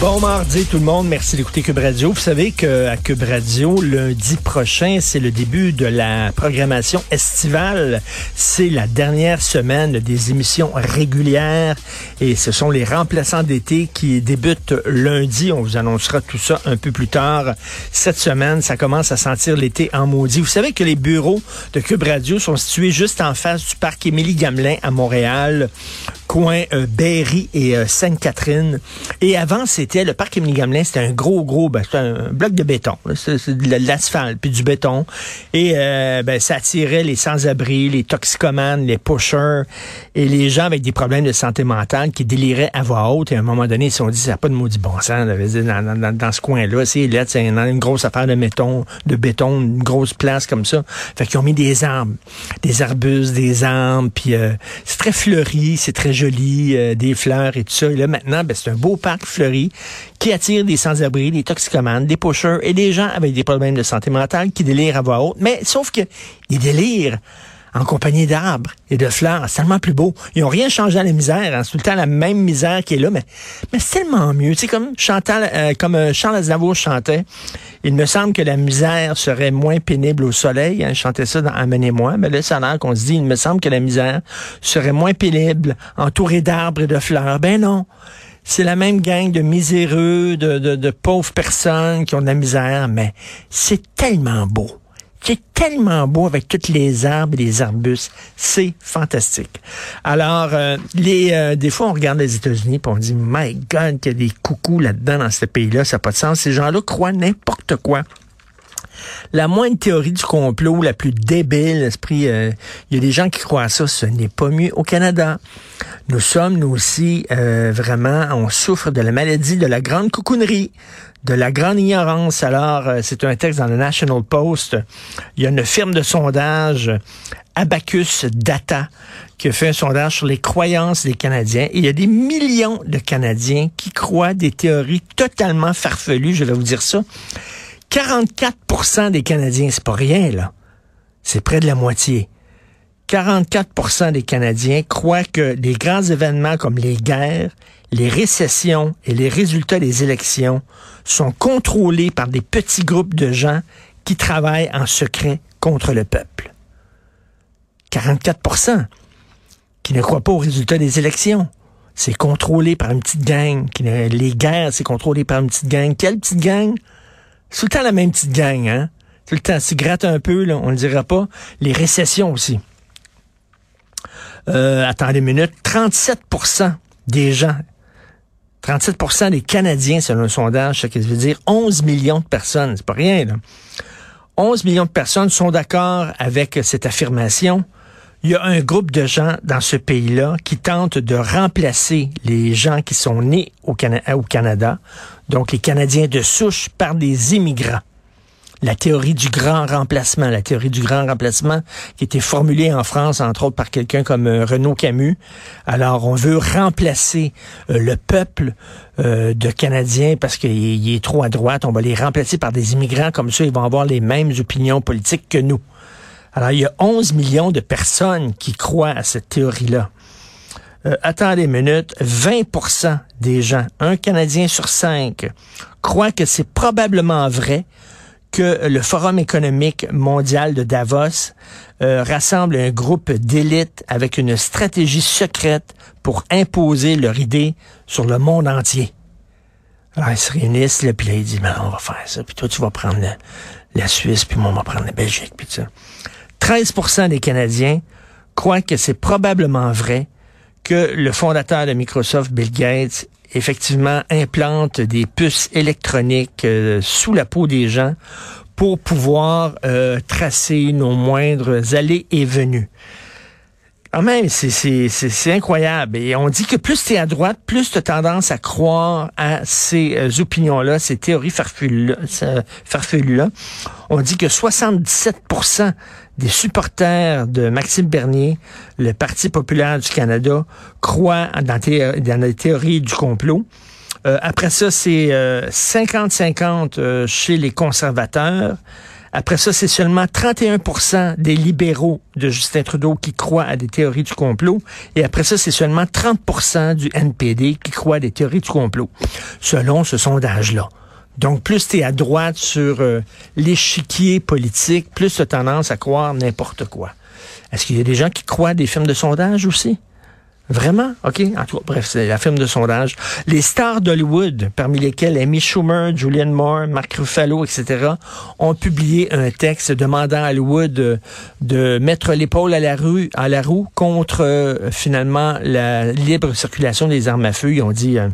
Bon mardi tout le monde, merci d'écouter Cube Radio. Vous savez qu'à Cube Radio, lundi prochain, c'est le début de la programmation estivale. C'est la dernière semaine des émissions régulières et ce sont les remplaçants d'été qui débutent lundi. On vous annoncera tout ça un peu plus tard. Cette semaine, ça commence à sentir l'été en maudit. Vous savez que les bureaux de Cube Radio sont situés juste en face du parc Émilie-Gamelin à Montréal, coin euh, Berry et euh, Sainte-Catherine. Et avant, c'était le parc Émilie-Gamelin, c'était un gros, gros, ben, un bloc de béton. C'est de l'asphalte, puis du béton. Et euh, ben, ça attirait les sans-abri, les toxicomanes, les pushers et les gens avec des problèmes de santé mentale qui déliraient à voix haute. Et à un moment donné, ils se sont dit, ça n'a pas de maudit bon sens dans, dans, dans, ce coin-là. C'est c'est une, une grosse affaire de béton, de béton, une grosse place comme ça. Fait qu'ils ont mis des arbres, des arbustes, des arbres, puis euh, c'est très fleuri, c'est très joli, euh, des fleurs et tout ça. Et là, maintenant, ben, c'est un beau parc fleuri qui attire des sans-abri, des toxicomanes, des pushers et des gens avec des problèmes de santé mentale qui délirent à voix haute. Mais sauf que ils délirent en compagnie d'arbres et de fleurs. C'est tellement plus beau. Ils ont rien changé à la misère. hein. C'est tout le temps la même misère qui est là, mais, mais c'est tellement mieux. Tu sais, comme Chantal, euh, comme euh, Charles Aznavour chantait, il me semble que la misère serait moins pénible au soleil. Hein, je chantais ça dans Amenez-moi. Mais là, ça a l'air qu'on se dit, il me semble que la misère serait moins pénible, entourée d'arbres et de fleurs. Ben non. C'est la même gang de miséreux, de, de, de pauvres personnes qui ont de la misère, mais c'est tellement beau. C'est tellement beau avec toutes les arbres et les arbustes. C'est fantastique. Alors, euh, les, euh, des fois, on regarde les États-Unis et on dit, My God, qu'il y a des coucous là-dedans dans ce pays-là, ça n'a pas de sens. Ces gens-là croient n'importe quoi. La moindre théorie du complot, la plus débile, esprit, euh, il y a des gens qui croient à ça, ce n'est pas mieux au Canada. Nous sommes, nous aussi, euh, vraiment, on souffre de la maladie de la grande coucounerie, de la grande ignorance. Alors, euh, c'est un texte dans le National Post. Il y a une firme de sondage, Abacus Data, qui a fait un sondage sur les croyances des Canadiens. Il y a des millions de Canadiens qui croient des théories totalement farfelues, je vais vous dire ça. 44% des Canadiens, c'est pas rien, là. C'est près de la moitié. 44% des Canadiens croient que les grands événements comme les guerres, les récessions et les résultats des élections sont contrôlés par des petits groupes de gens qui travaillent en secret contre le peuple. 44% qui ne croient pas aux résultats des élections. C'est contrôlé par une petite gang. Les guerres, c'est contrôlé par une petite gang. Quelle petite gang? C'est tout le temps la même petite gang, hein? Tout le temps, s'ils grattent un peu, là, on ne dira pas. Les récessions aussi. Euh, attendez une minute. 37% des gens, 37% des Canadiens, selon un sondage, ce qui veut dire 11 millions de personnes. C'est pas rien, là. 11 millions de personnes sont d'accord avec cette affirmation. Il y a un groupe de gens dans ce pays-là qui tentent de remplacer les gens qui sont nés au Canada, donc les Canadiens de souche, par des immigrants. La théorie du grand remplacement, la théorie du grand remplacement qui était formulée en France, entre autres par quelqu'un comme euh, Renaud Camus. Alors, on veut remplacer euh, le peuple euh, de Canadiens parce qu'il il est trop à droite. On va les remplacer par des immigrants comme ça, ils vont avoir les mêmes opinions politiques que nous. Alors, il y a 11 millions de personnes qui croient à cette théorie-là. Euh, attendez une minute, 20% des gens, un Canadien sur cinq, croient que c'est probablement vrai que le Forum économique mondial de Davos euh, rassemble un groupe d'élite avec une stratégie secrète pour imposer leur idée sur le monde entier. Alors, ils se réunissent, là, puis là, ils disent, ben, on va faire ça, puis toi, tu vas prendre la, la Suisse, puis moi, on va prendre la Belgique, puis ça. 13% des Canadiens croient que c'est probablement vrai que le fondateur de Microsoft, Bill Gates, effectivement implante des puces électroniques euh, sous la peau des gens pour pouvoir euh, tracer nos moindres allées et venues. Quand même, c'est- incroyable. Et on dit que plus tu es à droite, plus tu as tendance à croire à ces euh, opinions-là, ces théories farfelues-là. On dit que 77 des supporters de Maxime Bernier, le Parti populaire du Canada, croient dans, dans les théories du complot. Euh, après ça, c'est 50-50 euh, euh, chez les conservateurs. Après ça, c'est seulement 31% des libéraux de Justin Trudeau qui croient à des théories du complot. Et après ça, c'est seulement 30% du NPD qui croient à des théories du complot, selon ce sondage-là. Donc, plus tu es à droite sur l'échiquier politique, plus tu as tendance à croire n'importe quoi. Est-ce qu'il y a des gens qui croient des films de sondage aussi? Vraiment? OK. En tout cas, bref, c'est la firme de sondage. Les stars d'Hollywood, parmi lesquels Amy Schumer, Julianne Moore, Mark Ruffalo, etc., ont publié un texte demandant à Hollywood de, mettre l'épaule à la rue, à la roue contre, euh, finalement, la libre circulation des armes à feu. Ils ont dit... Euh,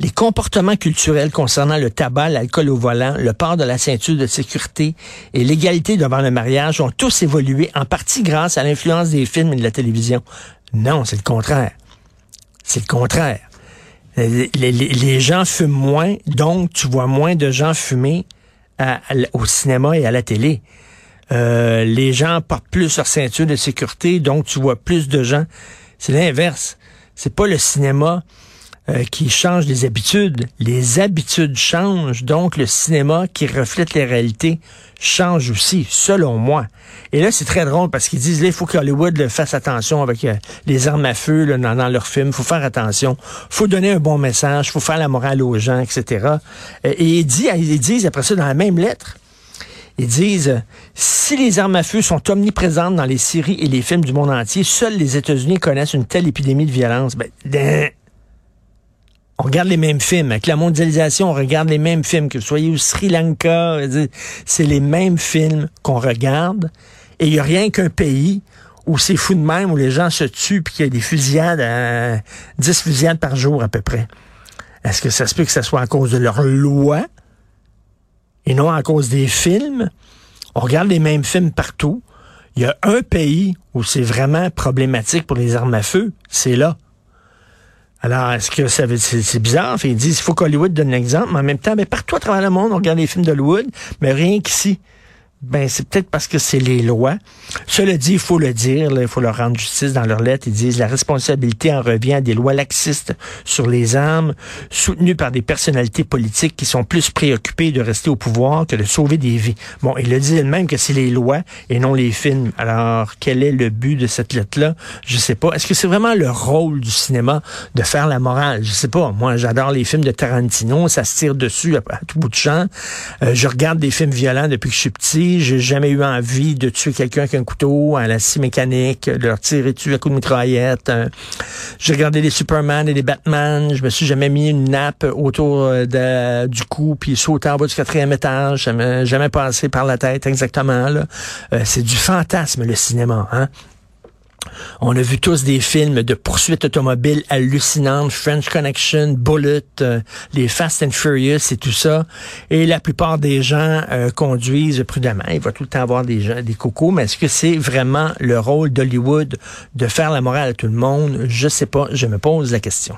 les comportements culturels concernant le tabac, l'alcool au volant, le port de la ceinture de sécurité et l'égalité devant le mariage ont tous évolué en partie grâce à l'influence des films et de la télévision. Non, c'est le contraire. C'est le contraire. Les, gens fument moins, donc tu vois moins de gens fumer au cinéma et à la télé. Euh, les gens portent plus leur ceinture de sécurité, donc tu vois plus de gens. C'est l'inverse. C'est pas le cinéma euh, qui change les habitudes. Les habitudes changent, donc le cinéma qui reflète les réalités change aussi, selon moi. Et là, c'est très drôle parce qu'ils disent, là, il faut que Hollywood fasse attention avec euh, les armes à feu là, dans, dans leurs films. faut faire attention. faut donner un bon message. faut faire la morale aux gens, etc. Euh, et ils disent, ils disent après ça, dans la même lettre, ils disent, si les armes à feu sont omniprésentes dans les séries et les films du monde entier, seuls les États-Unis connaissent une telle épidémie de violence. Ben, on regarde les mêmes films. Avec la mondialisation, on regarde les mêmes films. Que vous soyez au Sri Lanka, c'est les mêmes films qu'on regarde. Et il n'y a rien qu'un pays où c'est fou de même, où les gens se tuent, puis qu'il y a des fusillades, à 10 fusillades par jour à peu près. Est-ce que ça se peut que ce soit à cause de leur loi et non à cause des films? On regarde les mêmes films partout. Il y a un pays où c'est vraiment problématique pour les armes à feu, c'est là. Alors, est-ce que ça veut, c'est, bizarre? ils disent, il faut qu'Hollywood donne l'exemple, mais en même temps, mais partout à travers le monde, on regarde les films d'Hollywood, mais rien qu'ici. Ben, c'est peut-être parce que c'est les lois. Cela dit, il faut le dire, il faut leur rendre justice dans leur lettre. Ils disent la responsabilité en revient à des lois laxistes sur les armes, soutenues par des personnalités politiques qui sont plus préoccupées de rester au pouvoir que de sauver des vies. Bon, il le dit elle-même que c'est les lois et non les films. Alors, quel est le but de cette lettre-là? Je sais pas. Est-ce que c'est vraiment le rôle du cinéma de faire la morale? Je sais pas. Moi, j'adore les films de Tarantino. Ça se tire dessus à, tout bout de champ. Euh, je regarde des films violents depuis que je suis petit j'ai jamais eu envie de tuer quelqu'un avec un couteau à la scie mécanique, de leur tirer dessus à coup de mitraillette. Hein. J'ai regardé les Superman et les Batman. Je me suis jamais mis une nappe autour euh, du cou puis sauter en bas du quatrième étage. Jamais, jamais passé par la tête exactement. Euh, c'est du fantasme le cinéma. Hein? On a vu tous des films de poursuites automobiles hallucinantes, French Connection, Bullet, euh, les Fast and Furious et tout ça. Et la plupart des gens euh, conduisent prudemment. Il va tout le temps avoir des gens, des cocos. Mais est-ce que c'est vraiment le rôle d'Hollywood de faire la morale à tout le monde? Je sais pas. Je me pose la question.